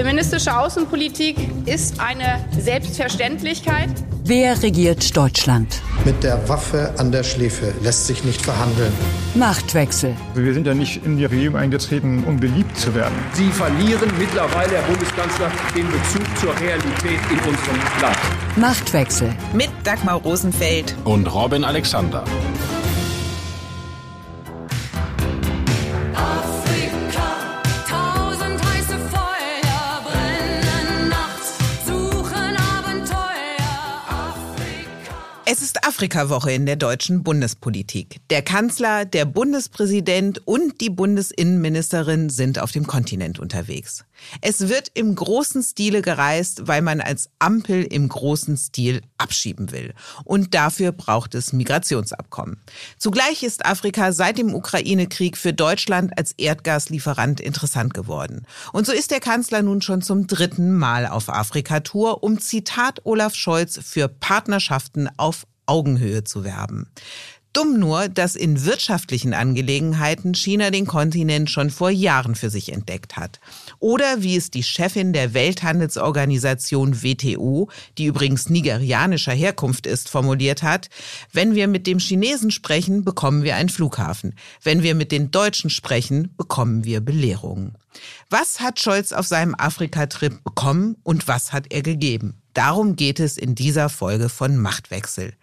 Feministische Außenpolitik ist eine Selbstverständlichkeit. Wer regiert Deutschland? Mit der Waffe an der Schläfe lässt sich nicht verhandeln. Machtwechsel. Wir sind ja nicht in die Regierung eingetreten, um beliebt zu werden. Sie verlieren mittlerweile, Herr Bundeskanzler, den Bezug zur Realität in unserem Land. Machtwechsel. Mit Dagmar Rosenfeld und Robin Alexander. Es ist Afrika-Woche in der deutschen Bundespolitik. Der Kanzler, der Bundespräsident und die Bundesinnenministerin sind auf dem Kontinent unterwegs. Es wird im großen Stile gereist, weil man als Ampel im großen Stil abschieben will. Und dafür braucht es Migrationsabkommen. Zugleich ist Afrika seit dem Ukraine-Krieg für Deutschland als Erdgaslieferant interessant geworden. Und so ist der Kanzler nun schon zum dritten Mal auf Afrika-Tour, um Zitat Olaf Scholz für Partnerschaften auf Augenhöhe zu werben. Dumm nur, dass in wirtschaftlichen Angelegenheiten China den Kontinent schon vor Jahren für sich entdeckt hat. Oder wie es die Chefin der Welthandelsorganisation WTO, die übrigens nigerianischer Herkunft ist, formuliert hat, wenn wir mit dem Chinesen sprechen, bekommen wir einen Flughafen. Wenn wir mit den Deutschen sprechen, bekommen wir Belehrungen. Was hat Scholz auf seinem Afrika-Trip bekommen und was hat er gegeben? Darum geht es in dieser Folge von Machtwechsel.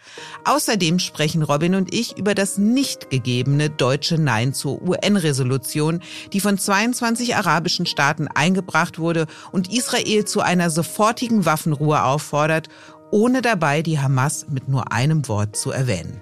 Außerdem sprechen Robin und ich über das nicht gegebene deutsche Nein zur UN-Resolution, die von 22 arabischen Staaten eingebracht wurde und Israel zu einer sofortigen Waffenruhe auffordert, ohne dabei die Hamas mit nur einem Wort zu erwähnen.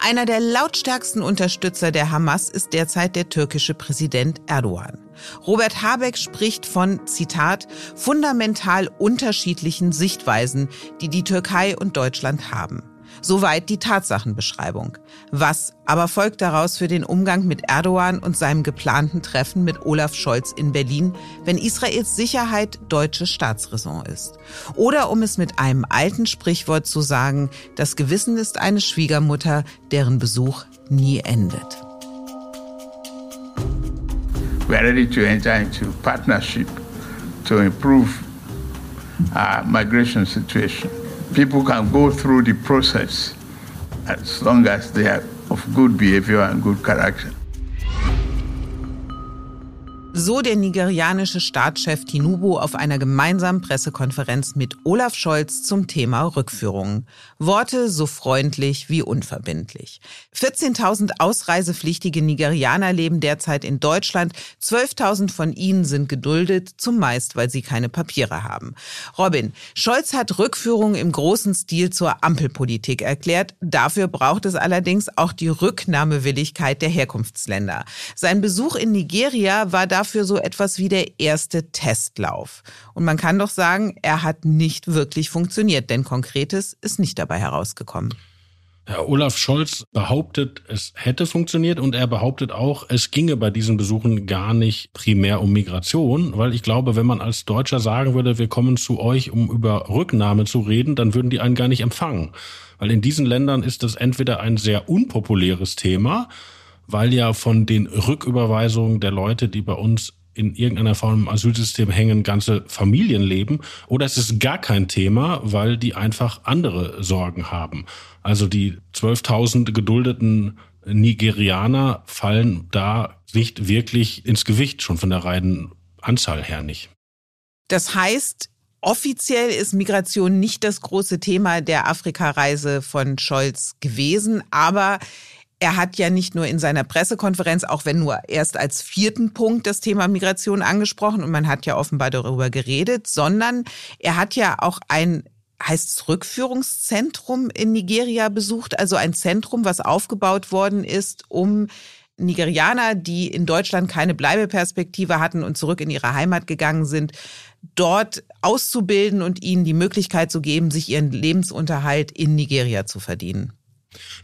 Einer der lautstärksten Unterstützer der Hamas ist derzeit der türkische Präsident Erdogan. Robert Habeck spricht von, Zitat, fundamental unterschiedlichen Sichtweisen, die die Türkei und Deutschland haben. Soweit die Tatsachenbeschreibung. Was aber folgt daraus für den Umgang mit Erdogan und seinem geplanten Treffen mit Olaf Scholz in Berlin, wenn Israels Sicherheit deutsche Staatsräson ist? Oder um es mit einem alten Sprichwort zu sagen, das Gewissen ist eine Schwiegermutter, deren Besuch nie endet. We are ready to enter into partnership to improve our migration situation. People can go through the process as long as they are of good behavior and good character. So der nigerianische Staatschef Tinubu auf einer gemeinsamen Pressekonferenz mit Olaf Scholz zum Thema Rückführungen. Worte so freundlich wie unverbindlich. 14.000 ausreisepflichtige Nigerianer leben derzeit in Deutschland. 12.000 von ihnen sind geduldet, zumeist weil sie keine Papiere haben. Robin, Scholz hat Rückführungen im großen Stil zur Ampelpolitik erklärt. Dafür braucht es allerdings auch die Rücknahmewilligkeit der Herkunftsländer. Sein Besuch in Nigeria war da dafür so etwas wie der erste Testlauf. Und man kann doch sagen, er hat nicht wirklich funktioniert, denn Konkretes ist nicht dabei herausgekommen. Herr Olaf Scholz behauptet, es hätte funktioniert und er behauptet auch, es ginge bei diesen Besuchen gar nicht primär um Migration, weil ich glaube, wenn man als Deutscher sagen würde, wir kommen zu euch, um über Rücknahme zu reden, dann würden die einen gar nicht empfangen. Weil in diesen Ländern ist das entweder ein sehr unpopuläres Thema, weil ja von den Rücküberweisungen der Leute, die bei uns in irgendeiner Form im Asylsystem hängen, ganze Familien leben. Oder es ist gar kein Thema, weil die einfach andere Sorgen haben. Also die 12.000 geduldeten Nigerianer fallen da nicht wirklich ins Gewicht, schon von der reinen Anzahl her nicht. Das heißt, offiziell ist Migration nicht das große Thema der Afrikareise von Scholz gewesen, aber er hat ja nicht nur in seiner Pressekonferenz, auch wenn nur erst als vierten Punkt das Thema Migration angesprochen und man hat ja offenbar darüber geredet, sondern er hat ja auch ein heißt Rückführungszentrum in Nigeria besucht, also ein Zentrum, was aufgebaut worden ist, um Nigerianer, die in Deutschland keine Bleibeperspektive hatten und zurück in ihre Heimat gegangen sind, dort auszubilden und ihnen die Möglichkeit zu geben, sich ihren Lebensunterhalt in Nigeria zu verdienen.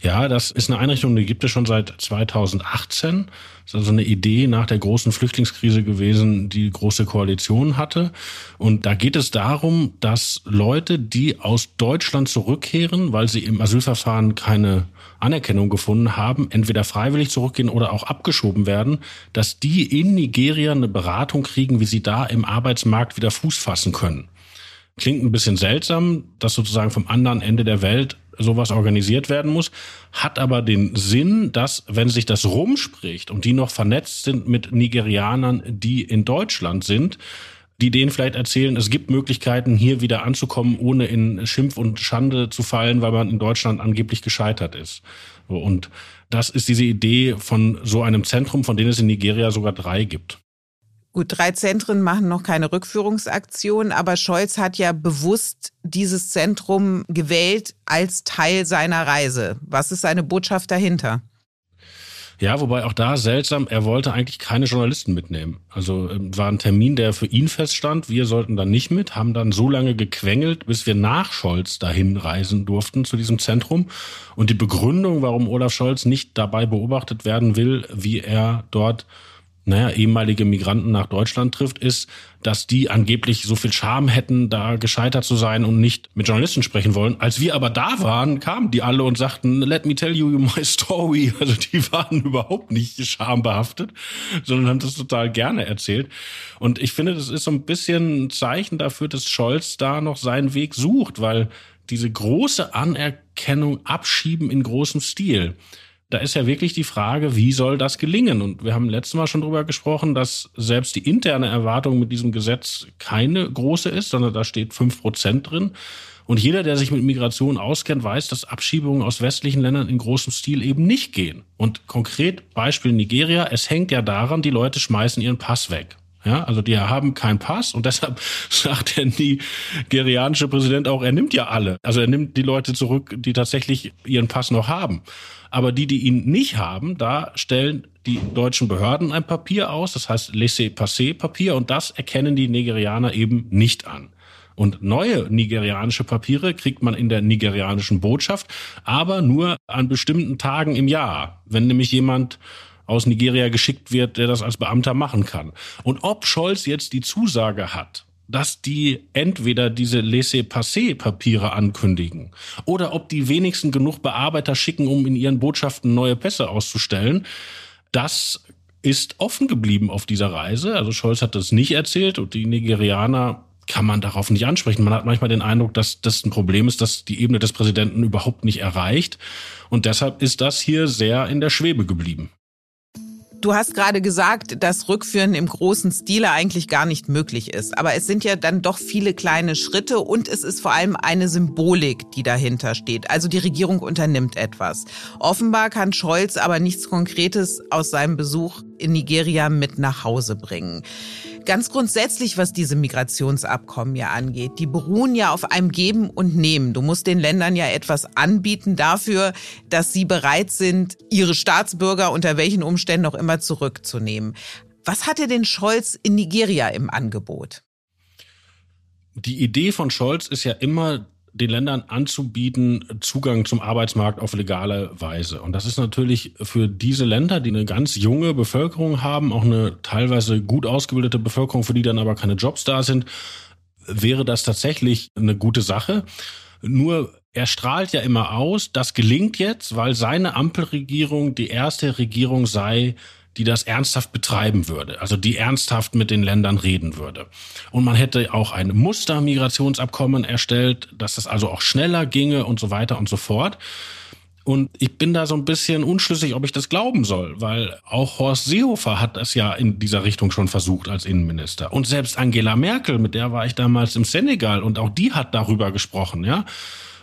Ja, das ist eine Einrichtung, die gibt es schon seit 2018. Das ist also eine Idee nach der großen Flüchtlingskrise gewesen, die große Koalition hatte. Und da geht es darum, dass Leute, die aus Deutschland zurückkehren, weil sie im Asylverfahren keine Anerkennung gefunden haben, entweder freiwillig zurückgehen oder auch abgeschoben werden, dass die in Nigeria eine Beratung kriegen, wie sie da im Arbeitsmarkt wieder Fuß fassen können. Klingt ein bisschen seltsam, dass sozusagen vom anderen Ende der Welt sowas organisiert werden muss, hat aber den Sinn, dass, wenn sich das rumspricht und die noch vernetzt sind mit Nigerianern, die in Deutschland sind, die denen vielleicht erzählen, es gibt Möglichkeiten, hier wieder anzukommen, ohne in Schimpf und Schande zu fallen, weil man in Deutschland angeblich gescheitert ist. Und das ist diese Idee von so einem Zentrum, von denen es in Nigeria sogar drei gibt. Gut, drei Zentren machen noch keine Rückführungsaktion, aber Scholz hat ja bewusst dieses Zentrum gewählt als Teil seiner Reise. Was ist seine Botschaft dahinter? Ja, wobei auch da seltsam, er wollte eigentlich keine Journalisten mitnehmen. Also ähm, war ein Termin, der für ihn feststand. Wir sollten dann nicht mit, haben dann so lange gequengelt, bis wir nach Scholz dahin reisen durften zu diesem Zentrum. Und die Begründung, warum Olaf Scholz nicht dabei beobachtet werden will, wie er dort naja, ehemalige Migranten nach Deutschland trifft, ist, dass die angeblich so viel Scham hätten, da gescheitert zu sein und nicht mit Journalisten sprechen wollen. Als wir aber da waren, kamen die alle und sagten, let me tell you my story. Also die waren überhaupt nicht schambehaftet, sondern haben das total gerne erzählt. Und ich finde, das ist so ein bisschen ein Zeichen dafür, dass Scholz da noch seinen Weg sucht, weil diese große Anerkennung abschieben in großem Stil da ist ja wirklich die Frage, wie soll das gelingen? Und wir haben letztes Mal schon drüber gesprochen, dass selbst die interne Erwartung mit diesem Gesetz keine große ist, sondern da steht fünf Prozent drin. Und jeder, der sich mit Migration auskennt, weiß, dass Abschiebungen aus westlichen Ländern in großem Stil eben nicht gehen. Und konkret Beispiel Nigeria, es hängt ja daran, die Leute schmeißen ihren Pass weg. Ja, also die haben keinen Pass und deshalb sagt der nigerianische Präsident auch, er nimmt ja alle. Also er nimmt die Leute zurück, die tatsächlich ihren Pass noch haben. Aber die, die ihn nicht haben, da stellen die deutschen Behörden ein Papier aus, das heißt Laissez-passer-Papier und das erkennen die Nigerianer eben nicht an. Und neue nigerianische Papiere kriegt man in der nigerianischen Botschaft, aber nur an bestimmten Tagen im Jahr. Wenn nämlich jemand aus Nigeria geschickt wird, der das als Beamter machen kann. Und ob Scholz jetzt die Zusage hat, dass die entweder diese Laissez-passer-Papiere ankündigen oder ob die wenigsten genug Bearbeiter schicken, um in ihren Botschaften neue Pässe auszustellen, das ist offen geblieben auf dieser Reise. Also Scholz hat das nicht erzählt und die Nigerianer kann man darauf nicht ansprechen. Man hat manchmal den Eindruck, dass das ein Problem ist, dass die Ebene des Präsidenten überhaupt nicht erreicht. Und deshalb ist das hier sehr in der Schwebe geblieben. Du hast gerade gesagt, dass Rückführen im großen Stile eigentlich gar nicht möglich ist. Aber es sind ja dann doch viele kleine Schritte und es ist vor allem eine Symbolik, die dahinter steht. Also die Regierung unternimmt etwas. Offenbar kann Scholz aber nichts Konkretes aus seinem Besuch in Nigeria mit nach Hause bringen. Ganz grundsätzlich, was diese Migrationsabkommen ja angeht, die beruhen ja auf einem Geben und Nehmen. Du musst den Ländern ja etwas anbieten dafür, dass sie bereit sind, ihre Staatsbürger unter welchen Umständen auch immer zurückzunehmen. Was hatte denn Scholz in Nigeria im Angebot? Die Idee von Scholz ist ja immer, den Ländern anzubieten, Zugang zum Arbeitsmarkt auf legale Weise. Und das ist natürlich für diese Länder, die eine ganz junge Bevölkerung haben, auch eine teilweise gut ausgebildete Bevölkerung, für die dann aber keine Jobs da sind, wäre das tatsächlich eine gute Sache. Nur er strahlt ja immer aus, das gelingt jetzt, weil seine Ampelregierung die erste Regierung sei, die das ernsthaft betreiben würde, also die ernsthaft mit den Ländern reden würde. Und man hätte auch ein Mustermigrationsabkommen erstellt, dass das also auch schneller ginge und so weiter und so fort. Und ich bin da so ein bisschen unschlüssig, ob ich das glauben soll, weil auch Horst Seehofer hat das ja in dieser Richtung schon versucht als Innenminister. Und selbst Angela Merkel, mit der war ich damals im Senegal und auch die hat darüber gesprochen, ja.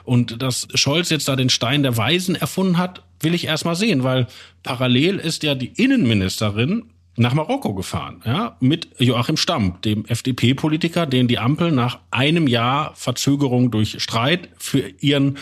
Und dass Scholz jetzt da den Stein der Weisen erfunden hat, will ich erst mal sehen, weil parallel ist ja die Innenministerin nach Marokko gefahren, ja, mit Joachim Stamm, dem FDP-Politiker, den die Ampel nach einem Jahr Verzögerung durch Streit für ihren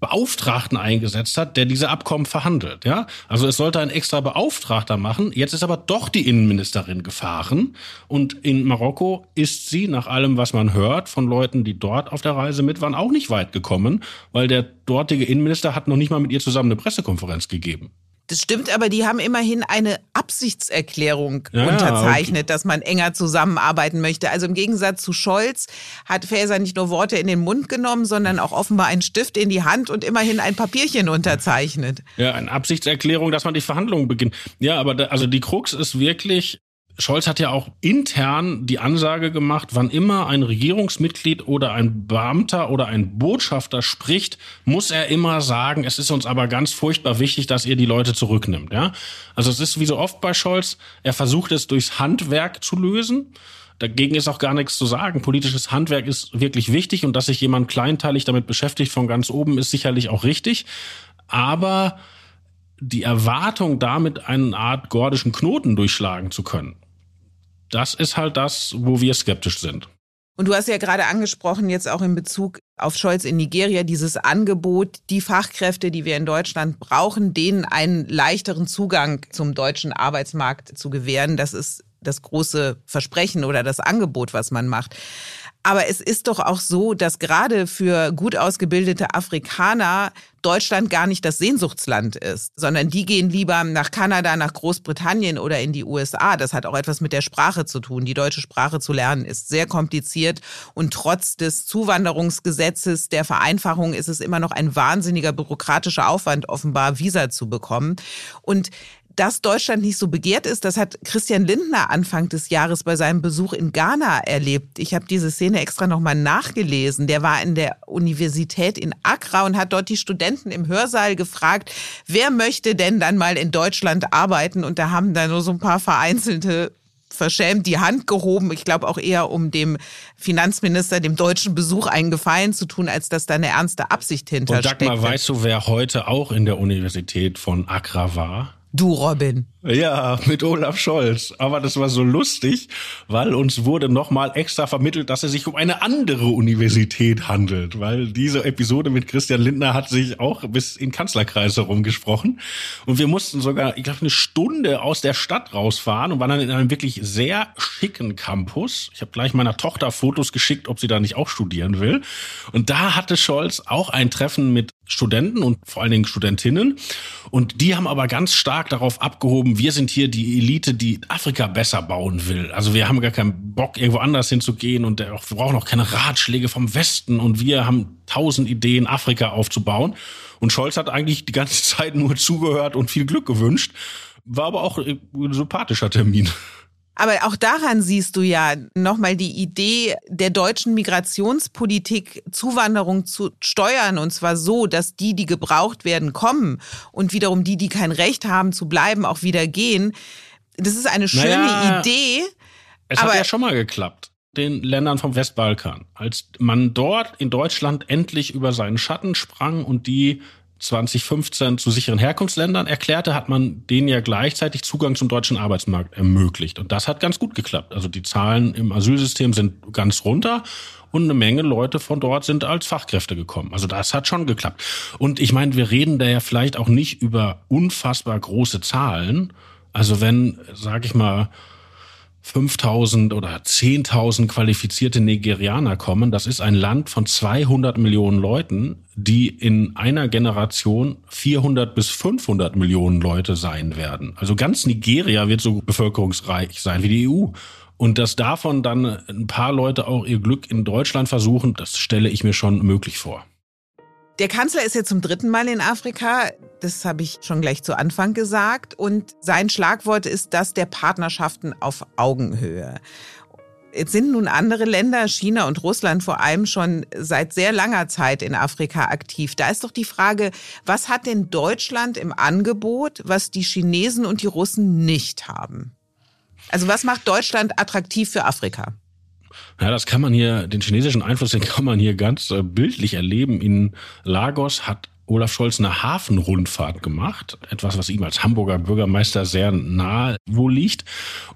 Beauftragten eingesetzt hat, der diese Abkommen verhandelt. Ja, also es sollte ein extra Beauftragter machen. Jetzt ist aber doch die Innenministerin gefahren und in Marokko ist sie nach allem, was man hört von Leuten, die dort auf der Reise mit waren, auch nicht weit gekommen, weil der dortige Innenminister hat noch nicht mal mit ihr zusammen eine Pressekonferenz gegeben. Das stimmt, aber die haben immerhin eine Absichtserklärung Ja, unterzeichnet, okay. dass man enger zusammenarbeiten möchte. Also im Gegensatz zu Scholz hat Faeser nicht nur Worte in den Mund genommen, sondern auch offenbar einen Stift in die Hand und immerhin ein Papierchen unterzeichnet. Ja, eine Absichtserklärung, dass man die Verhandlungen beginnt. Ja, aber da, also die Krux ist wirklich, Scholz hat ja auch intern die Ansage gemacht, wann immer ein Regierungsmitglied oder ein Beamter oder ein Botschafter spricht, muss er immer sagen, es ist uns aber ganz furchtbar wichtig, dass ihr die Leute zurücknimmt. Ja, also es ist wie so oft bei Scholz, er versucht es durchs Handwerk zu lösen. Dagegen ist auch gar nichts zu sagen. Politisches Handwerk ist wirklich wichtig und dass sich jemand kleinteilig damit beschäftigt von ganz oben, ist sicherlich auch richtig. Aber die Erwartung, damit eine Art gordischen Knoten durchschlagen zu können, das ist halt das, wo wir skeptisch sind. Und du hast ja gerade angesprochen, jetzt auch in Bezug auf Scholz in Nigeria, dieses Angebot, die Fachkräfte, die wir in Deutschland brauchen, denen einen leichteren Zugang zum deutschen Arbeitsmarkt zu gewähren. Das ist das große Versprechen oder das Angebot, was man macht. Aber es ist doch auch so, dass gerade für gut ausgebildete Afrikaner Deutschland gar nicht das Sehnsuchtsland ist, sondern die gehen lieber nach Kanada, nach Großbritannien oder in die USA. Das hat auch etwas mit der Sprache zu tun. Die deutsche Sprache zu lernen ist sehr kompliziert und trotz des Zuwanderungsgesetzes, der Vereinfachung, ist es immer noch ein wahnsinniger bürokratischer Aufwand, offenbar Visa zu bekommen. Und dass Deutschland nicht so begehrt ist, das hat Christian Lindner Anfang des Jahres bei seinem Besuch in Ghana erlebt. Ich habe diese Szene extra nochmal nachgelesen. Der war in der Universität in Accra und hat dort die Studenten im Hörsaal gefragt, wer möchte denn dann mal in Deutschland arbeiten? Und da haben da nur so ein paar vereinzelte verschämt die Hand gehoben. Ich glaube auch eher, um dem Finanzminister, dem deutschen Besuch einen Gefallen zu tun, als dass da eine ernste Absicht Und hintersteckt. Dagmar, weißt du, wer heute auch in der Universität von Accra war? Du, Robin. Ja, mit Olaf Scholz. Aber das war so lustig, weil uns wurde nochmal extra vermittelt, dass es sich um eine andere Universität handelt. Weil diese Episode mit Christian Lindner hat sich auch bis in Kanzlerkreis herumgesprochen. Und wir mussten sogar, ich glaube, eine Stunde aus der Stadt rausfahren und waren dann in einem wirklich sehr schicken Campus. Ich habe gleich meiner Tochter Fotos geschickt, ob sie da nicht auch studieren will. Und da hatte Scholz auch ein Treffen mit Studenten und vor allen Dingen Studentinnen. Und die haben aber ganz stark darauf abgehoben, wir sind hier die Elite, die Afrika besser bauen will. Also wir haben gar keinen Bock, irgendwo anders hinzugehen und wir brauchen auch keine Ratschläge vom Westen und wir haben tausend Ideen, Afrika aufzubauen. Und Scholz hat eigentlich die ganze Zeit nur zugehört und viel Glück gewünscht. War aber auch ein sympathischer Termin. Aber auch daran siehst du ja nochmal die Idee der deutschen Migrationspolitik, Zuwanderung zu steuern, und zwar so, dass die, die gebraucht werden, kommen und wiederum die, die kein Recht haben zu bleiben, auch wieder gehen. Das ist eine schöne Naja, Idee. Es hat ja schon mal geklappt. Den Ländern vom Westbalkan. Als man dort in Deutschland endlich über seinen Schatten sprang und die 2015 zu sicheren Herkunftsländern erklärte, hat man denen ja gleichzeitig Zugang zum deutschen Arbeitsmarkt ermöglicht. Und das hat ganz gut geklappt. Also die Zahlen im Asylsystem sind ganz runter und eine Menge Leute von dort sind als Fachkräfte gekommen. Also das hat schon geklappt. Und ich meine, wir reden da ja vielleicht auch nicht über unfassbar große Zahlen. Also wenn, sag ich mal, 5000 oder 10.000 qualifizierte Nigerianer kommen. Das ist ein Land von 200 Millionen Leuten, die in einer Generation 400 bis 500 Millionen Leute sein werden. Also ganz Nigeria wird so bevölkerungsreich sein wie die EU. Und dass davon dann ein paar Leute auch ihr Glück in Deutschland versuchen, das stelle ich mir schon möglich vor. Der Kanzler ist jetzt zum dritten Mal in Afrika. Das habe ich schon gleich zu Anfang gesagt. Und sein Schlagwort ist das der Partnerschaften auf Augenhöhe. Jetzt sind nun andere Länder, China und Russland vor allem schon seit sehr langer Zeit in Afrika aktiv. Da ist doch die Frage, was hat denn Deutschland im Angebot, was die Chinesen und die Russen nicht haben? Also was macht Deutschland attraktiv für Afrika? Ja, das kann man hier, den chinesischen Einfluss, den kann man hier ganz äh, bildlich erleben. In Lagos hat Olaf Scholz eine Hafenrundfahrt gemacht. Etwas, was ihm als Hamburger Bürgermeister sehr nahe wohl liegt.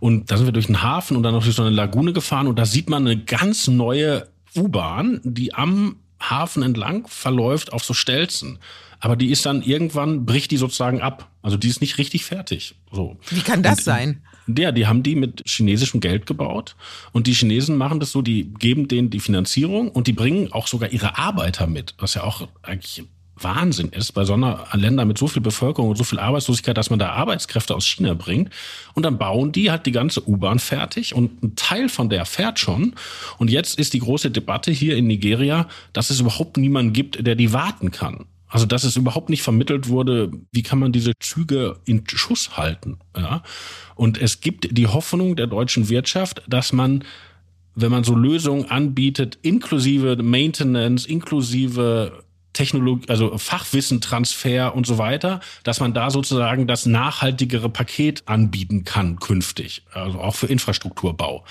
Und da sind wir durch den Hafen und dann noch durch so eine Lagune gefahren und da sieht man eine ganz neue U-Bahn, die am Hafen entlang verläuft auf so Stelzen. Aber die ist dann irgendwann, bricht die sozusagen ab. Also die ist nicht richtig fertig. So. Wie kann das Und, sein? Ja, die haben die mit chinesischem Geld gebaut. Und die Chinesen machen das so, die geben denen die Finanzierung und die bringen auch sogar ihre Arbeiter mit. Was ja auch eigentlich Wahnsinn ist, bei so einer Länder mit so viel Bevölkerung und so viel Arbeitslosigkeit, dass man da Arbeitskräfte aus China bringt. Und dann bauen die halt die ganze U-Bahn fertig und ein Teil von der fährt schon. Und jetzt ist die große Debatte hier in Nigeria, dass es überhaupt niemanden gibt, der die warten kann. Also, dass es überhaupt nicht vermittelt wurde, wie kann man diese Züge in Schuss halten. Ja? Und es gibt die Hoffnung der deutschen Wirtschaft, dass man, wenn man so Lösungen anbietet, inklusive Maintenance, inklusive Technologie, also Fachwissentransfer und so weiter, dass man da sozusagen das nachhaltigere Paket anbieten kann künftig, also auch für Infrastrukturbau.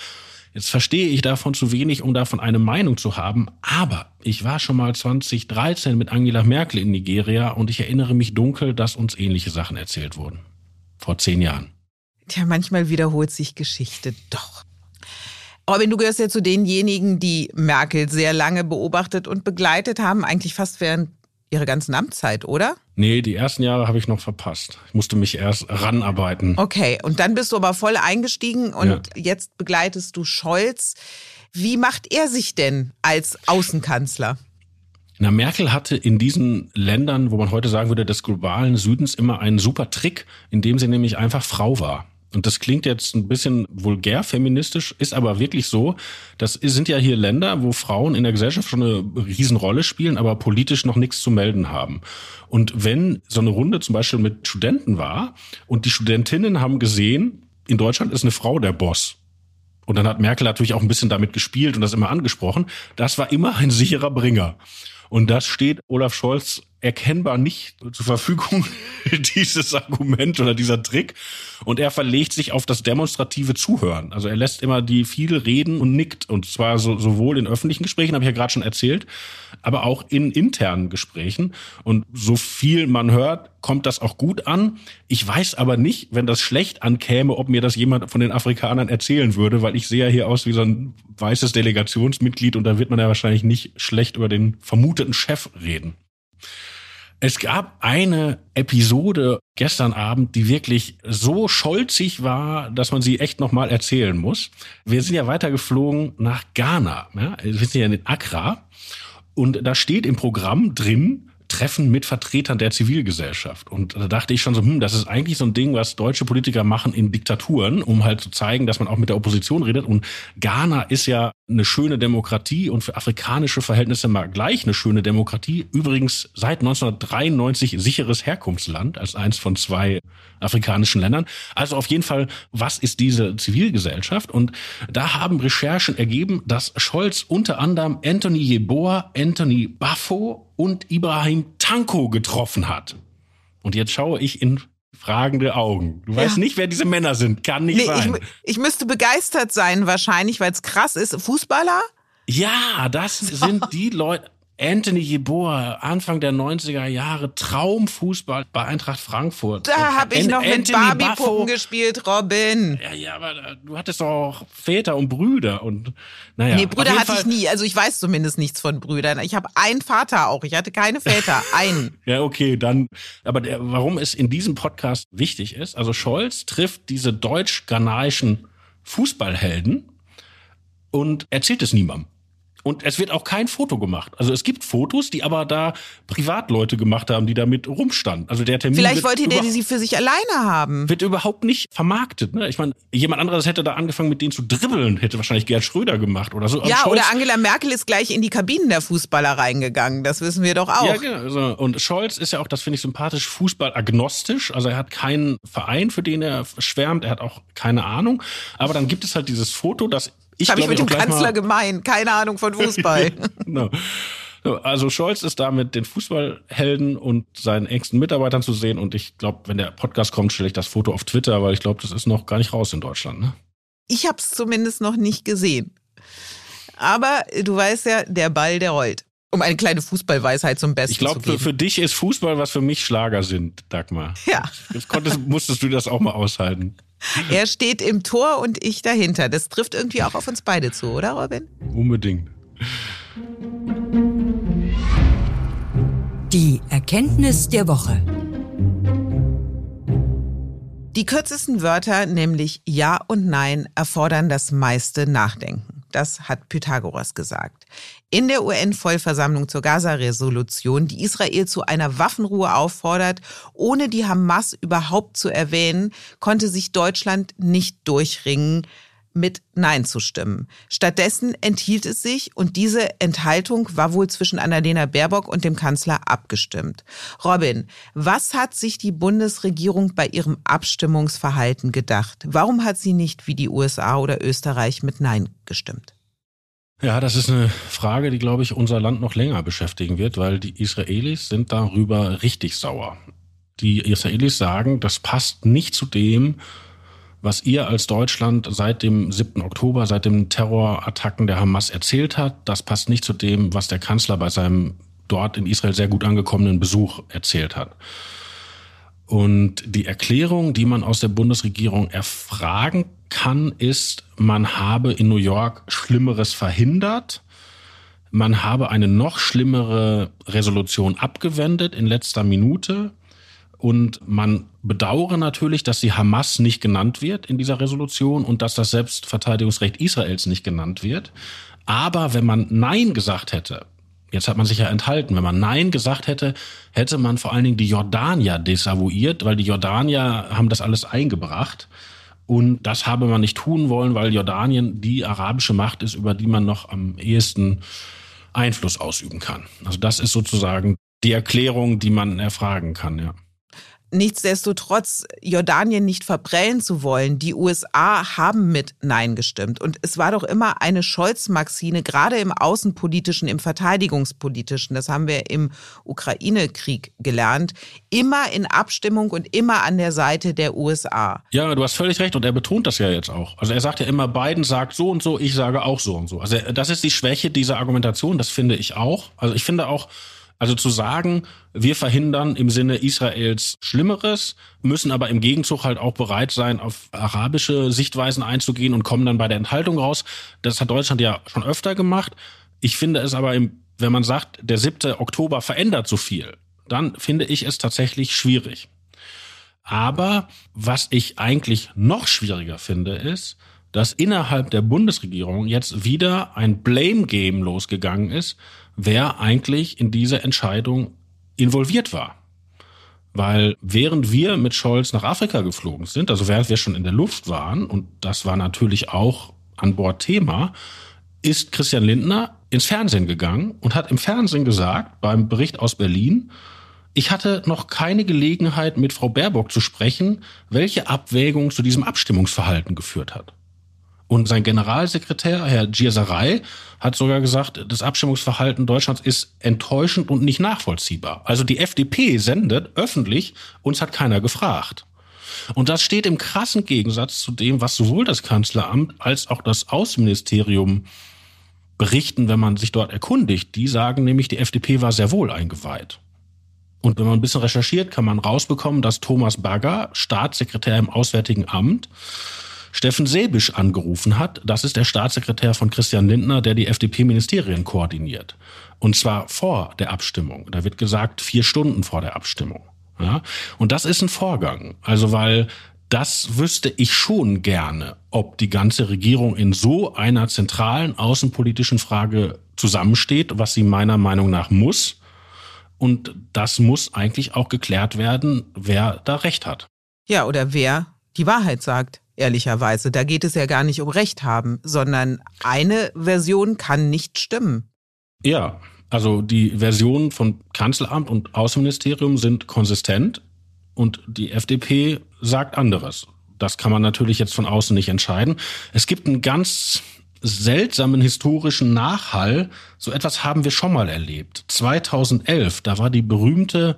Jetzt verstehe ich davon zu wenig, um davon eine Meinung zu haben, aber ich war schon mal 2013 mit Angela Merkel in Nigeria und ich erinnere mich dunkel, dass uns ähnliche Sachen erzählt wurden. Vor zehn Jahren. Tja, manchmal wiederholt sich Geschichte doch. Robin, du gehörst ja zu denjenigen, die Merkel sehr lange beobachtet und begleitet haben, eigentlich fast während ihrer ganzen Amtszeit, oder? Nee, die ersten Jahre habe ich noch verpasst. Ich musste mich erst ranarbeiten. Okay, und dann bist du aber voll eingestiegen und ja. jetzt begleitest du Scholz. Wie macht er sich denn als Außenkanzler? Na, Merkel hatte in diesen Ländern, wo man heute sagen würde, des globalen Südens immer einen super Trick, indem sie nämlich einfach Frau war. Und das klingt jetzt ein bisschen vulgär feministisch, ist aber wirklich so. Das sind ja hier Länder, wo Frauen in der Gesellschaft schon eine Riesenrolle spielen, aber politisch noch nichts zu melden haben. Und wenn so eine Runde zum Beispiel mit Studenten war und die Studentinnen haben gesehen, in Deutschland ist eine Frau der Boss. Und dann hat Merkel natürlich auch ein bisschen damit gespielt und das immer angesprochen. Das war immer ein sicherer Bringer. Und das steht Olaf Scholz erkennbar nicht zur Verfügung, dieses Argument oder dieser Trick. Und er verlegt sich auf das demonstrative Zuhören. Also er lässt immer die viel reden und nickt. Und zwar so, sowohl in öffentlichen Gesprächen, habe ich ja gerade schon erzählt, aber auch in internen Gesprächen. Und so viel man hört, kommt das auch gut an. Ich weiß aber nicht, wenn das schlecht ankäme, ob mir das jemand von den Afrikanern erzählen würde, weil ich sehe ja hier aus wie so ein weißes Delegationsmitglied und da wird man ja wahrscheinlich nicht schlecht über den vermuteten Chef reden. Es gab eine Episode gestern Abend, die wirklich so scholzig war, dass man sie echt nochmal erzählen muss. Wir sind ja weitergeflogen nach Ghana. Ja? Wir sind ja in Accra. Und da steht im Programm drin, Treffen mit Vertretern der Zivilgesellschaft. Und da dachte ich schon so, hm, das ist eigentlich so ein Ding, was deutsche Politiker machen in Diktaturen, um halt zu zeigen, dass man auch mit der Opposition redet. Und Ghana ist ja eine schöne Demokratie und für afrikanische Verhältnisse mal gleich eine schöne Demokratie. Übrigens seit 1993 sicheres Herkunftsland als eins von zwei afrikanischen Ländern. Also auf jeden Fall, was ist diese Zivilgesellschaft? Und da haben Recherchen ergeben, dass Scholz unter anderem Anthony Yeboah, Anthony Baffo und Ibrahim Tanko getroffen hat. Und jetzt schaue ich in fragende Augen. Du weißt ja. nicht, wer diese Männer sind. Kann nicht nee, sein. Ich, ich müsste begeistert sein, wahrscheinlich, weil es krass ist. Fußballer? Ja, das sind die Leute. Anthony Jeboa, Anfang der 90er Jahre, Traumfußball bei Eintracht Frankfurt. Da habe ich noch mit Barbie-Puppen gespielt, Robin. Ja, ja, aber du hattest doch auch Väter und Brüder und naja. Nee, Brüder hatte Fall. ich nie. Also ich weiß zumindest nichts von Brüdern. Ich habe einen Vater auch. Ich hatte keine Väter. Einen. ja, okay, dann. Aber der, warum es in diesem Podcast wichtig ist, also Scholz trifft diese deutsch-ghanaischen Fußballhelden und erzählt es niemandem. Und es wird auch kein Foto gemacht. Also es gibt Fotos, die aber da Privatleute gemacht haben, die damit rumstanden. Also der Termin. Vielleicht wollte der die sie für sich alleine haben. Wird überhaupt nicht vermarktet. Ne? Ich meine, jemand anderes hätte da angefangen, mit denen zu dribbeln, hätte wahrscheinlich Gerd Schröder gemacht oder so. Ja, Scholz, oder Angela Merkel ist gleich in die Kabinen der Fußballer reingegangen. Das wissen wir doch auch. Ja, genau. Also, und Scholz ist ja auch, das finde ich sympathisch, fußballagnostisch. Also er hat keinen Verein, für den er schwärmt. Er hat auch keine Ahnung. Aber dann gibt es halt dieses Foto, das ich habe ich mit dem Kanzler gemein. Keine Ahnung von Fußball. no. Also Scholz ist da mit den Fußballhelden und seinen engsten Mitarbeitern zu sehen. Und ich glaube, wenn der Podcast kommt, stelle ich das Foto auf Twitter, weil ich glaube, das ist noch gar nicht raus in Deutschland. Ne? Ich habe es zumindest noch nicht gesehen. Aber du weißt ja, der Ball, der rollt. Um eine kleine Fußballweisheit zum Besten ich glaub, zu geben. Ich glaube, für dich ist Fußball, was für mich Schlager sind, Dagmar. Ja. Jetzt konntest, musstest du das auch mal aushalten. Er steht im Tor und ich dahinter. Das trifft irgendwie auch auf uns beide zu, oder Robin? Unbedingt. Die Erkenntnis der Woche. Die kürzesten Wörter, nämlich Ja und Nein, erfordern das meiste Nachdenken. Das hat Pythagoras gesagt. In der UN-Vollversammlung zur Gaza-Resolution, die Israel zu einer Waffenruhe auffordert, ohne die Hamas überhaupt zu erwähnen, konnte sich Deutschland nicht durchringen, mit Nein zu stimmen. Stattdessen enthielt es sich und diese Enthaltung war wohl zwischen Annalena Baerbock und dem Kanzler abgestimmt. Robin, was hat sich die Bundesregierung bei ihrem Abstimmungsverhalten gedacht? Warum hat sie nicht wie die USA oder Österreich mit Nein gestimmt? Ja, das ist eine Frage, die, glaube ich, unser Land noch länger beschäftigen wird, weil die Israelis sind darüber richtig sauer. Die Israelis sagen, das passt nicht zu dem, was ihr als Deutschland seit dem 7. Oktober, seit den Terrorattacken der Hamas erzählt hat. Das passt nicht zu dem, was der Kanzler bei seinem dort in Israel sehr gut angekommenen Besuch erzählt hat. Und die Erklärung, die man aus der Bundesregierung erfragen kann, ist, man habe in New York Schlimmeres verhindert. Man habe eine noch schlimmere Resolution abgewendet in letzter Minute. Und man bedauere natürlich, dass die Hamas nicht genannt wird in dieser Resolution und dass das Selbstverteidigungsrecht Israels nicht genannt wird. Aber wenn man Nein gesagt hätte, jetzt hat man sich ja enthalten, wenn man Nein gesagt hätte, hätte man vor allen Dingen die Jordanier desavouiert, weil die Jordanier haben das alles eingebracht. Und das habe man nicht tun wollen, weil Jordanien die arabische Macht ist, über die man noch am ehesten Einfluss ausüben kann. Also das ist sozusagen die Erklärung, die man erfragen kann, ja. Nichtsdestotrotz Jordanien nicht verprellen zu wollen. Die USA haben mit Nein gestimmt. Und es war doch immer eine Scholz-Maxine, gerade im außenpolitischen, im verteidigungspolitischen, das haben wir im Ukraine-Krieg gelernt, immer in Abstimmung und immer an der Seite der USA. Ja, du hast völlig recht. Und er betont das ja jetzt auch. Also er sagt ja immer, Biden sagt so und so, ich sage auch so und so. Also das ist die Schwäche dieser Argumentation, das finde ich auch. Also ich finde auch, also zu sagen, wir verhindern im Sinne Israels Schlimmeres, müssen aber im Gegenzug halt auch bereit sein, auf arabische Sichtweisen einzugehen und kommen dann bei der Enthaltung raus. Das hat Deutschland ja schon öfter gemacht. Ich finde es aber, im, wenn man sagt, der 7. Oktober verändert so viel, dann finde ich es tatsächlich schwierig. Aber was ich eigentlich noch schwieriger finde, ist, dass innerhalb der Bundesregierung jetzt wieder ein Blame Game losgegangen ist, wer eigentlich in diese Entscheidung involviert war. Weil während wir mit Scholz nach Afrika geflogen sind, also während wir schon in der Luft waren, und das war natürlich auch an Bord Thema, ist Christian Lindner ins Fernsehen gegangen und hat im Fernsehen gesagt, beim Bericht aus Berlin, ich hatte noch keine Gelegenheit, mit Frau Baerbock zu sprechen, welche Abwägung zu diesem Abstimmungsverhalten geführt hat. Und sein Generalsekretär, Herr Gierserei, hat sogar gesagt, das Abstimmungsverhalten Deutschlands ist enttäuschend und nicht nachvollziehbar. Also die FDP sendet öffentlich, uns hat keiner gefragt. Und das steht im krassen Gegensatz zu dem, was sowohl das Kanzleramt als auch das Außenministerium berichten, wenn man sich dort erkundigt. Die sagen nämlich, die FDP war sehr wohl eingeweiht. Und wenn man ein bisschen recherchiert, kann man rausbekommen, dass Thomas Bagger, Staatssekretär im Auswärtigen Amt, Steffen Sebisch angerufen hat. Das ist der Staatssekretär von Christian Lindner, der die FDP-Ministerien koordiniert. Und zwar vor der Abstimmung. Da wird gesagt, vier Stunden vor der Abstimmung. Ja? Und das ist ein Vorgang. Also weil das wüsste ich schon gerne, ob die ganze Regierung in so einer zentralen außenpolitischen Frage zusammensteht, was sie meiner Meinung nach muss. Und das muss eigentlich auch geklärt werden, wer da Recht hat. Ja, oder wer die Wahrheit sagt ehrlicherweise. Da geht es ja gar nicht um Recht haben, sondern eine Version kann nicht stimmen. Ja, also die Versionen von Kanzleramt und Außenministerium sind konsistent und die FDP sagt anderes. Das kann man natürlich jetzt von außen nicht entscheiden. Es gibt einen ganz seltsamen historischen Nachhall. So etwas haben wir schon mal erlebt. 2011, da war die berühmte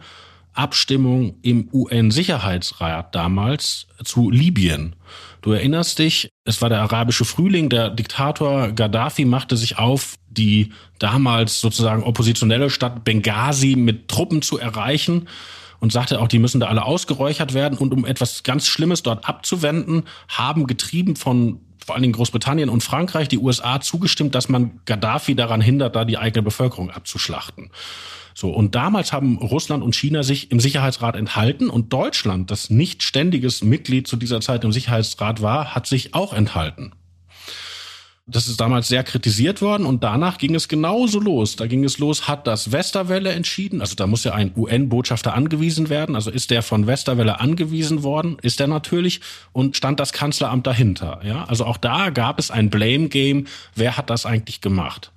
Abstimmung im UN-Sicherheitsrat damals zu Libyen. Du erinnerst dich, es war der arabische Frühling, der Diktator Gaddafi machte sich auf, die damals sozusagen oppositionelle Stadt Benghazi mit Truppen zu erreichen und sagte auch, die müssen da alle ausgeräuchert werden. Und um etwas ganz Schlimmes dort abzuwenden, haben getrieben von vor allen Dingen Großbritannien und Frankreich die USA zugestimmt, dass man Gaddafi daran hindert, da die eigene Bevölkerung abzuschlachten. So, und damals haben Russland und China sich im Sicherheitsrat enthalten und Deutschland, das nicht ständiges Mitglied zu dieser Zeit im Sicherheitsrat war, hat sich auch enthalten. Das ist damals sehr kritisiert worden und danach ging es genauso los. Da ging es los, hat das Westerwelle entschieden, also da muss ja ein UN-Botschafter angewiesen werden, also ist der von Westerwelle angewiesen worden, ist er natürlich und stand das Kanzleramt dahinter. Ja, also auch da gab es ein Blame Game. Wer hat das eigentlich gemacht?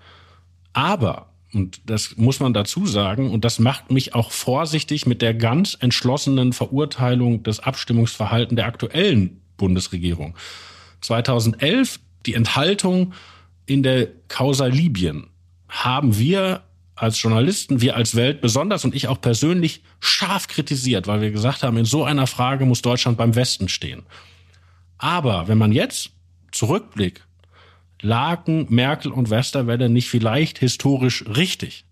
Aber und das muss man dazu sagen, und das macht mich auch vorsichtig mit der ganz entschlossenen Verurteilung des Abstimmungsverhalten der aktuellen Bundesregierung. 2011 die Enthaltung in der Causa Libyen haben wir als Journalisten, wir als Welt besonders und ich auch persönlich scharf kritisiert, weil wir gesagt haben, in so einer Frage muss Deutschland beim Westen stehen. Aber wenn man jetzt zurückblickt, lagen Merkel und Westerwelle nicht vielleicht historisch richtig?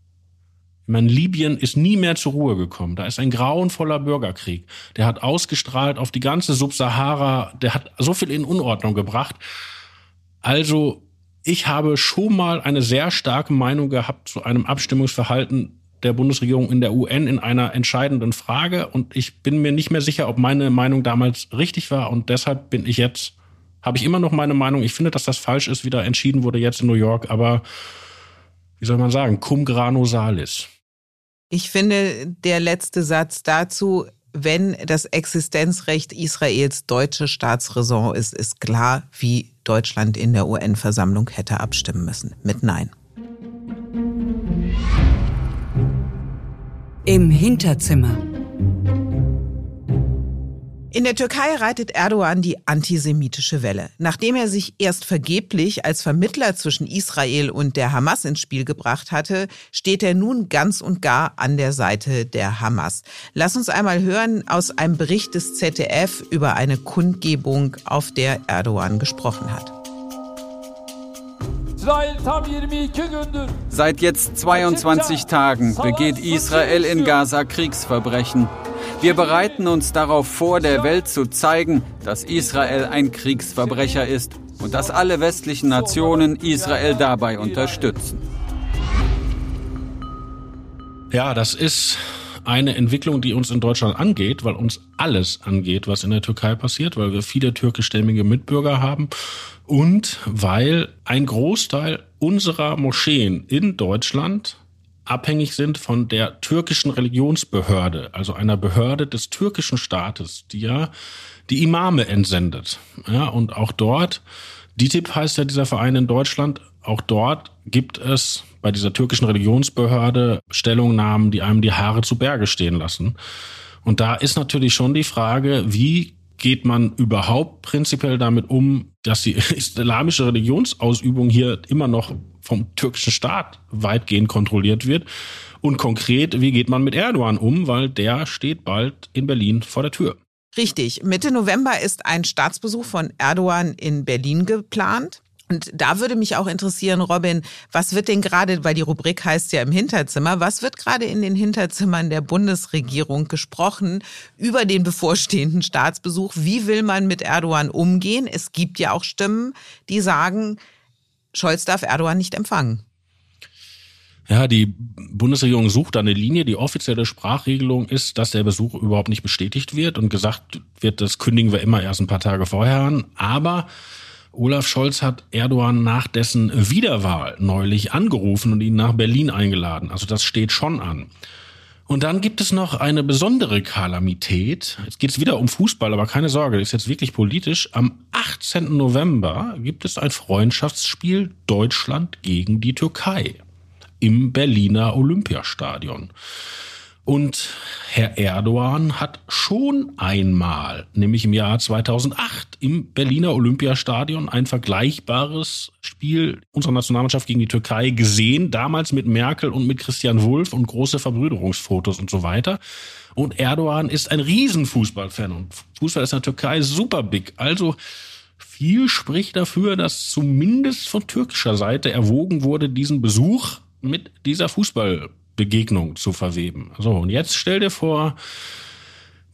Ich meine, Libyen ist nie mehr zur Ruhe gekommen. Da ist ein grauenvoller Bürgerkrieg. Der hat ausgestrahlt auf die ganze Subsahara. Der hat so viel in Unordnung gebracht. Also, ich habe schon mal eine sehr starke Meinung gehabt zu einem Abstimmungsverhalten der Bundesregierung in der UN in einer entscheidenden Frage. Und ich bin mir nicht mehr sicher, ob meine Meinung damals richtig war. Und deshalb bin ich jetzt habe ich immer noch meine Meinung. Ich finde, dass das falsch ist, wie da entschieden wurde jetzt in New York. Aber wie soll man sagen, cum grano salis. Ich finde, der letzte Satz dazu, wenn das Existenzrecht Israels deutsche Staatsräson ist, ist klar, wie Deutschland in der UN-Versammlung hätte abstimmen müssen. Mit Nein. Im Hinterzimmer. In der Türkei reitet Erdogan die antisemitische Welle. Nachdem er sich erst vergeblich als Vermittler zwischen Israel und der Hamas ins Spiel gebracht hatte, steht er nun ganz und gar an der Seite der Hamas. Lass uns einmal hören aus einem Bericht des ZDF über eine Kundgebung, auf der Erdogan gesprochen hat. Seit jetzt 22 Tagen begeht Israel in Gaza Kriegsverbrechen. Wir bereiten uns darauf vor, der Welt zu zeigen, dass Israel ein Kriegsverbrecher ist und dass alle westlichen Nationen Israel dabei unterstützen. Ja, das ist eine Entwicklung, die uns in Deutschland angeht, weil uns alles angeht, was in der Türkei passiert, weil wir viele türkischstämmige Mitbürger haben und weil ein Großteil unserer Moscheen in Deutschland abhängig sind von der türkischen Religionsbehörde, also einer Behörde des türkischen Staates, die ja die Imame entsendet. Ja, und auch dort, DITIB heißt ja dieser Verein in Deutschland, auch dort gibt es bei dieser türkischen Religionsbehörde Stellungnahmen, die einem die Haare zu Berge stehen lassen. Und da ist natürlich schon die Frage, wie geht man überhaupt prinzipiell damit um, dass die islamische Religionsausübung hier immer noch vom türkischen Staat weitgehend kontrolliert wird? Und konkret, wie geht man mit Erdogan um? Weil der steht bald in Berlin vor der Tür. Richtig. Mitte November ist ein Staatsbesuch von Erdogan in Berlin geplant. Und da würde mich auch interessieren, Robin, was wird denn gerade, weil die Rubrik heißt ja im Hinterzimmer, was wird gerade in den Hinterzimmern der Bundesregierung gesprochen über den bevorstehenden Staatsbesuch? Wie will man mit Erdogan umgehen? Es gibt ja auch Stimmen, die sagen, Scholz darf Erdogan nicht empfangen. Ja, die Bundesregierung sucht eine Linie. Die offizielle Sprachregelung ist, dass der Besuch überhaupt nicht bestätigt wird und gesagt wird, das kündigen wir immer erst ein paar Tage vorher an. Aber Olaf Scholz hat Erdogan nach dessen Wiederwahl neulich angerufen und ihn nach Berlin eingeladen. Also das steht schon an. Und dann gibt es noch eine besondere Kalamität. Jetzt geht es wieder um Fußball, aber keine Sorge, das ist jetzt wirklich politisch. Am 18. November gibt es ein Freundschaftsspiel Deutschland gegen die Türkei im Berliner Olympiastadion. Und Herr Erdogan hat schon einmal, nämlich im Jahr 2008 im Berliner Olympiastadion, ein vergleichbares Spiel unserer Nationalmannschaft gegen die Türkei gesehen, damals mit Merkel und mit Christian Wulff und große Verbrüderungsfotos und so weiter. Und Erdogan ist ein Riesenfußballfan und Fußball ist in der Türkei super big. Also viel spricht dafür, dass zumindest von türkischer Seite erwogen wurde, diesen Besuch mit dieser Fußball Begegnung zu verweben. So, und jetzt stell dir vor,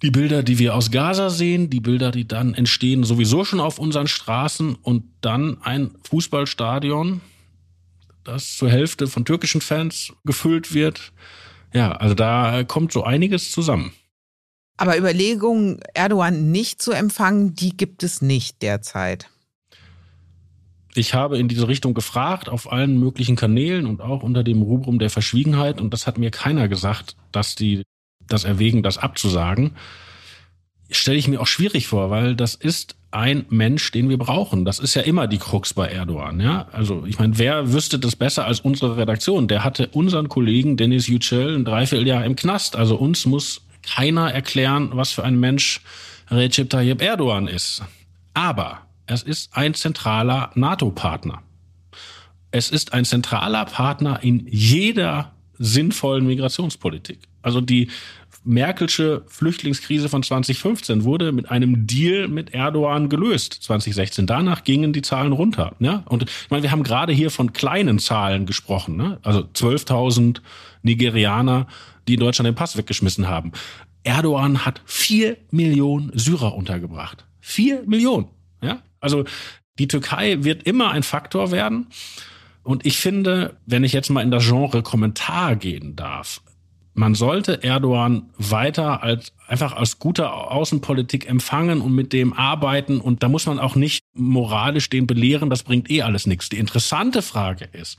die Bilder, die wir aus Gaza sehen, die Bilder, die dann entstehen, sowieso schon auf unseren Straßen und dann ein Fußballstadion, das zur Hälfte von türkischen Fans gefüllt wird, Ja, also da kommt so einiges zusammen. Aber Überlegungen, Erdogan nicht zu empfangen, die gibt es nicht derzeit. Ich habe in diese Richtung gefragt auf allen möglichen Kanälen und auch unter dem Rubrum der Verschwiegenheit und das hat mir keiner gesagt, dass die das erwägen, das abzusagen. Stelle ich mir auch schwierig vor, weil das ist ein Mensch, den wir brauchen. Das ist ja immer die Krux bei Erdogan, ja. Also ich meine, wer wüsste das besser als unsere Redaktion? Der hatte unseren Kollegen Dennis Yücel ein Dreivierteljahr im Knast. Also uns muss keiner erklären, was für ein Mensch Recep Tayyip Erdogan ist. Aber es ist ein zentraler NATO-Partner. Es ist ein zentraler Partner in jeder sinnvollen Migrationspolitik. Also die Merkelsche Flüchtlingskrise von 2015 wurde mit einem Deal mit Erdogan gelöst 2016. Danach gingen die Zahlen runter. Ja? Und ich meine, wir haben gerade hier von kleinen Zahlen gesprochen. Ne? Also 12.000 Nigerianer, die in Deutschland den Pass weggeschmissen haben. Erdogan hat vier Millionen Syrer untergebracht. Vier Millionen. Ja? Also die Türkei wird immer ein Faktor werden. Und ich finde, wenn ich jetzt mal in das Genre Kommentar gehen darf, man sollte Erdogan weiter als einfach als gute Außenpolitik empfangen und mit dem arbeiten. Und da muss man auch nicht moralisch den belehren, das bringt eh alles nichts. Die interessante Frage ist,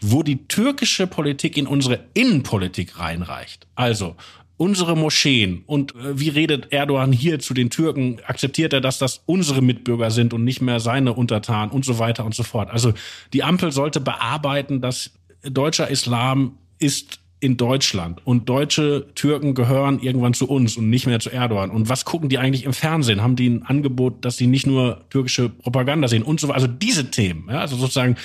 wo die türkische Politik in unsere Innenpolitik reinreicht. Also unsere Moscheen und äh, wie redet Erdogan hier zu den Türken? Akzeptiert er, dass das unsere Mitbürger sind und nicht mehr seine Untertanen und so weiter und so fort? Also die Ampel sollte bearbeiten, dass deutscher Islam ist in Deutschland und deutsche Türken gehören irgendwann zu uns und nicht mehr zu Erdogan. Und was gucken die eigentlich im Fernsehen? Haben die ein Angebot, dass sie nicht nur türkische Propaganda sehen und so weiter? Also diese Themen, ja, also sozusagen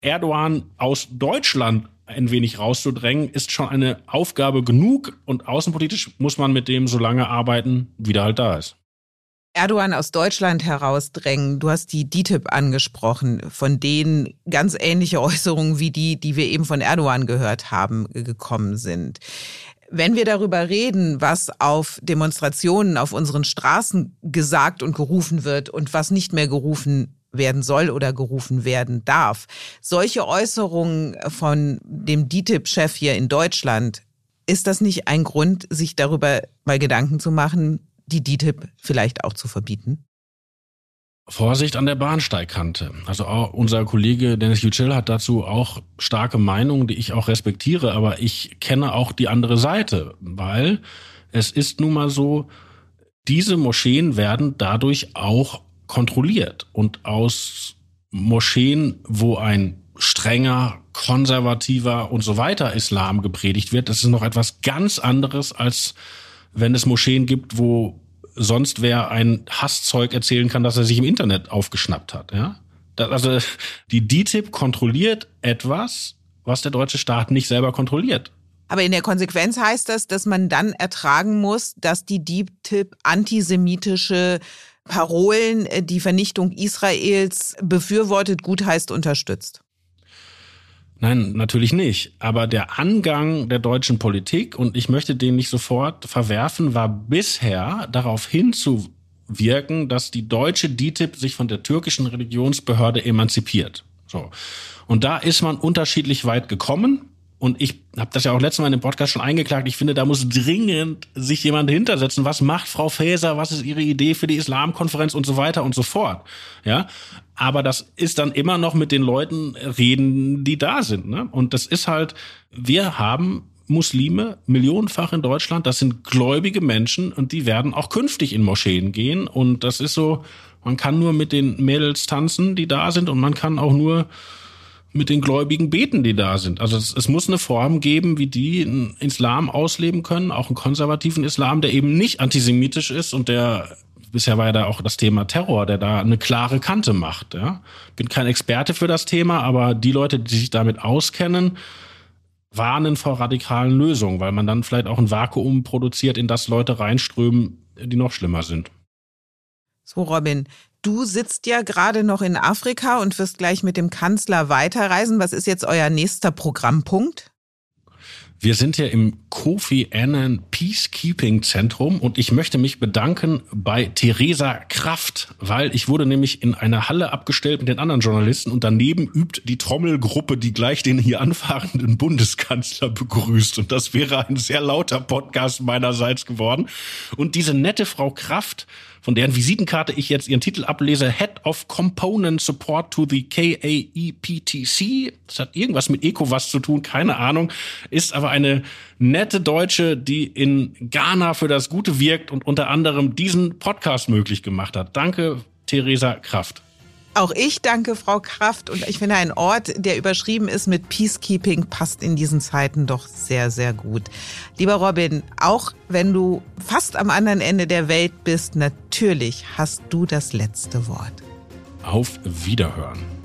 Erdogan aus Deutschland ein wenig rauszudrängen, ist schon eine Aufgabe genug und außenpolitisch muss man mit dem so lange arbeiten, wie der halt da ist. Erdogan aus Deutschland herausdrängen. Du hast die DTIP angesprochen, von denen ganz ähnliche Äußerungen wie die, die wir eben von Erdogan gehört haben, gekommen sind. Wenn wir darüber reden, was auf Demonstrationen auf unseren Straßen gesagt und gerufen wird und was nicht mehr gerufen werden soll oder gerufen werden darf. Solche Äußerungen von dem DTIP-Chef hier in Deutschland, ist das nicht ein Grund, sich darüber mal Gedanken zu machen, die DTIP vielleicht auch zu verbieten? Vorsicht an der Bahnsteigkante. Also auch unser Kollege Dennis Yücel hat dazu auch starke Meinungen, die ich auch respektiere, aber ich kenne auch die andere Seite, weil es ist nun mal so, diese Moscheen werden dadurch auch kontrolliert und aus Moscheen, wo ein strenger, konservativer und so weiter Islam gepredigt wird, das ist noch etwas ganz anderes, als wenn es Moscheen gibt, wo sonst wer ein Hasszeug erzählen kann, dass er sich im Internet aufgeschnappt hat. Ja? Das, also die DTIP kontrolliert etwas, was der deutsche Staat nicht selber kontrolliert. Aber in der Konsequenz heißt das, dass man dann ertragen muss, dass die DTIP antisemitische Parolen, äh, die Vernichtung Israels befürwortet, gutheißt, unterstützt. Nein, natürlich nicht. Aber der Angang der deutschen Politik, und ich möchte den nicht sofort verwerfen, war bisher darauf hinzuwirken, dass die deutsche DITIB sich von der türkischen Religionsbehörde emanzipiert. So. Und da ist man unterschiedlich weit gekommen. Und ich habe das ja auch letztes Mal in dem Podcast schon eingeklagt. Ich finde, da muss dringend sich jemand hintersetzen. Was macht Frau Faeser? Was ist ihre Idee für die Islamkonferenz und so weiter und so fort? Ja, aber das ist dann immer noch mit den Leuten reden, die da sind. Ne? Und das ist halt, wir haben Muslime millionenfach in Deutschland. Das sind gläubige Menschen und die werden auch künftig in Moscheen gehen. Und das ist so, man kann nur mit den Mädels tanzen, die da sind, und man kann auch nur mit den Gläubigen beten, die da sind. Also es, es muss eine Form geben, wie die einen Islam ausleben können, auch einen konservativen Islam, der eben nicht antisemitisch ist und der bisher war ja da auch das Thema Terror, der da eine klare Kante macht. Ja? Bin kein Experte für das Thema, aber die Leute, die sich damit auskennen, warnen vor radikalen Lösungen, weil man dann vielleicht auch ein Vakuum produziert, in das Leute reinströmen, die noch schlimmer sind. So, Robin, Du sitzt ja gerade noch in Afrika und wirst gleich mit dem Kanzler weiterreisen. Was ist jetzt euer nächster Programmpunkt? Wir sind hier im Kofi Annan Peacekeeping Zentrum und ich möchte mich bedanken bei Theresa Kraft, weil ich wurde nämlich in einer Halle abgestellt mit den anderen Journalisten und daneben übt die Trommelgruppe, die gleich den hier anfahrenden Bundeskanzler begrüßt und das wäre ein sehr lauter Podcast meinerseits geworden. Und diese nette Frau Kraft von deren Visitenkarte ich jetzt ihren Titel ablese, Head of Component Support to the KAEPTC. Das hat irgendwas mit ECOWAS zu tun, keine Ahnung, ist aber eine nette Deutsche, die in Ghana für das Gute wirkt und unter anderem diesen Podcast möglich gemacht hat. Danke, Theresa Kraft. Auch ich danke Frau Kraft und ich finde, ein Ort, der überschrieben ist mit Peacekeeping, passt in diesen Zeiten doch sehr, sehr gut. Lieber Robin, auch wenn du fast am anderen Ende der Welt bist, natürlich hast du das letzte Wort. Auf Wiederhören.